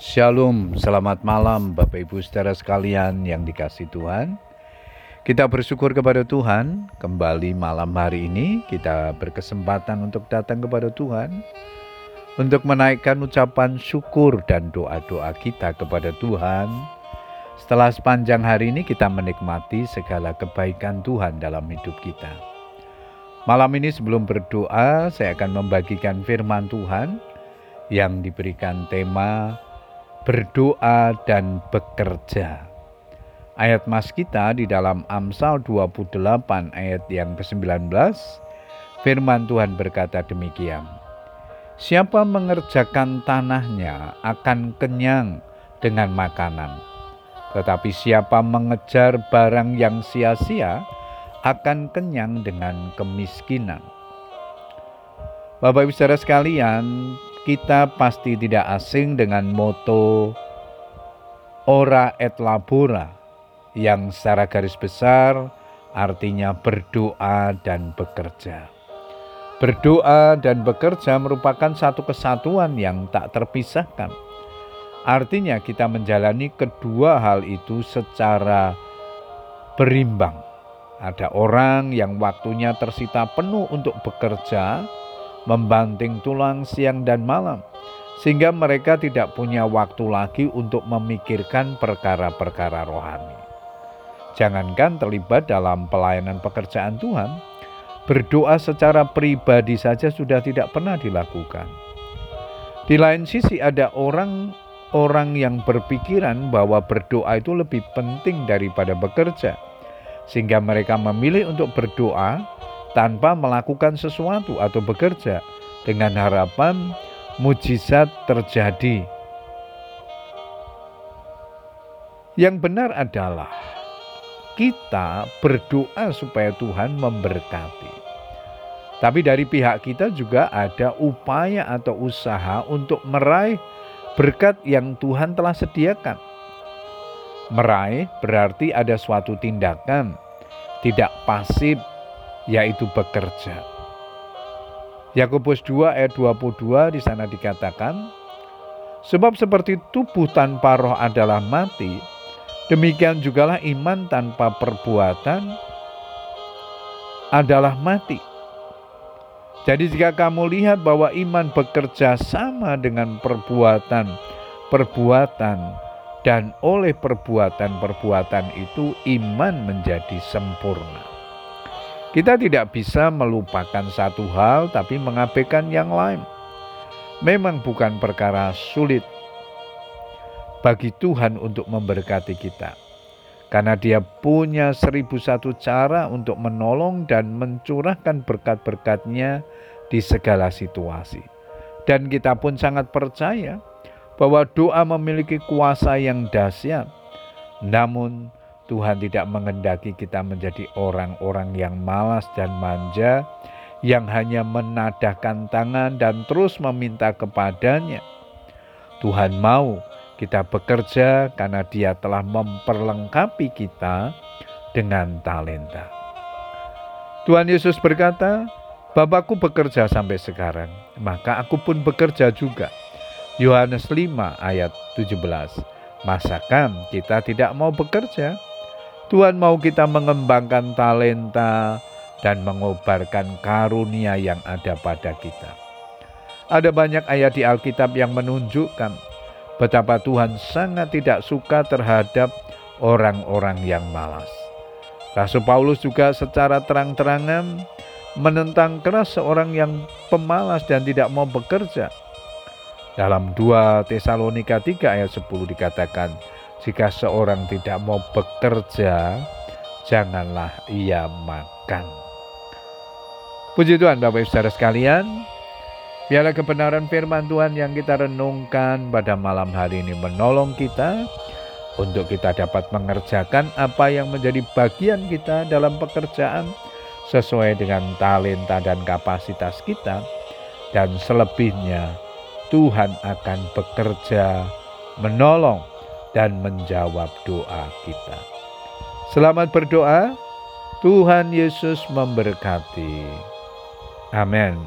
Shalom, selamat malam Bapak Ibu saudara sekalian yang dikasih Tuhan. Kita bersyukur kepada Tuhan, kembali malam hari ini kita berkesempatan untuk datang kepada Tuhan untuk menaikkan ucapan syukur dan doa-doa kita kepada Tuhan. Setelah sepanjang hari ini kita menikmati segala kebaikan Tuhan dalam hidup kita. Malam ini sebelum berdoa, saya akan membagikan firman Tuhan yang diberikan tema berdoa dan bekerja. Ayat mas kita di dalam Amsal 28 ayat yang ke-19, firman Tuhan berkata demikian. Siapa mengerjakan tanahnya akan kenyang dengan makanan. Tetapi siapa mengejar barang yang sia-sia akan kenyang dengan kemiskinan. Bapak Ibu saudara sekalian, kita pasti tidak asing dengan moto ora et labora yang secara garis besar artinya berdoa dan bekerja. Berdoa dan bekerja merupakan satu kesatuan yang tak terpisahkan. Artinya kita menjalani kedua hal itu secara berimbang. Ada orang yang waktunya tersita penuh untuk bekerja, membanting tulang siang dan malam, sehingga mereka tidak punya waktu lagi untuk memikirkan perkara-perkara rohani. Jangankan terlibat dalam pelayanan pekerjaan Tuhan, berdoa secara pribadi saja sudah tidak pernah dilakukan. Di lain sisi, ada orang-orang yang berpikiran bahwa berdoa itu lebih penting daripada bekerja, sehingga mereka memilih untuk berdoa tanpa melakukan sesuatu atau bekerja dengan harapan mujizat terjadi. Yang benar adalah kita berdoa supaya Tuhan memberkati. Tapi dari pihak kita juga ada upaya atau usaha untuk meraih berkat yang Tuhan telah sediakan. Meraih berarti ada suatu tindakan, tidak pasif yaitu bekerja. Yakobus 2 ayat 22 di sana dikatakan, Sebab seperti tubuh tanpa roh adalah mati, demikian jugalah iman tanpa perbuatan adalah mati. Jadi jika kamu lihat bahwa iman bekerja sama dengan perbuatan, perbuatan, dan oleh perbuatan-perbuatan itu iman menjadi sempurna. Kita tidak bisa melupakan satu hal, tapi mengabaikan yang lain. Memang bukan perkara sulit bagi Tuhan untuk memberkati kita, karena Dia punya seribu satu cara untuk menolong dan mencurahkan berkat-berkatnya di segala situasi. Dan kita pun sangat percaya bahwa doa memiliki kuasa yang dahsyat. Namun, Tuhan tidak mengendaki kita menjadi orang-orang yang malas dan manja, yang hanya menadahkan tangan dan terus meminta kepadanya. Tuhan mau kita bekerja karena Dia telah memperlengkapi kita dengan talenta. Tuhan Yesus berkata, Bapakku bekerja sampai sekarang, maka aku pun bekerja juga. Yohanes 5 ayat 17. Masakan kita tidak mau bekerja? Tuhan mau kita mengembangkan talenta dan mengobarkan karunia yang ada pada kita. Ada banyak ayat di Alkitab yang menunjukkan betapa Tuhan sangat tidak suka terhadap orang-orang yang malas. Rasul Paulus juga secara terang-terangan menentang keras seorang yang pemalas dan tidak mau bekerja. Dalam 2 Tesalonika 3 ayat 10 dikatakan, jika seorang tidak mau bekerja, janganlah ia makan. Puji Tuhan Bapak Ibu Saudara sekalian, biarlah kebenaran firman Tuhan yang kita renungkan pada malam hari ini menolong kita untuk kita dapat mengerjakan apa yang menjadi bagian kita dalam pekerjaan sesuai dengan talenta dan kapasitas kita dan selebihnya Tuhan akan bekerja menolong dan menjawab doa kita. Selamat berdoa, Tuhan Yesus memberkati. Amin.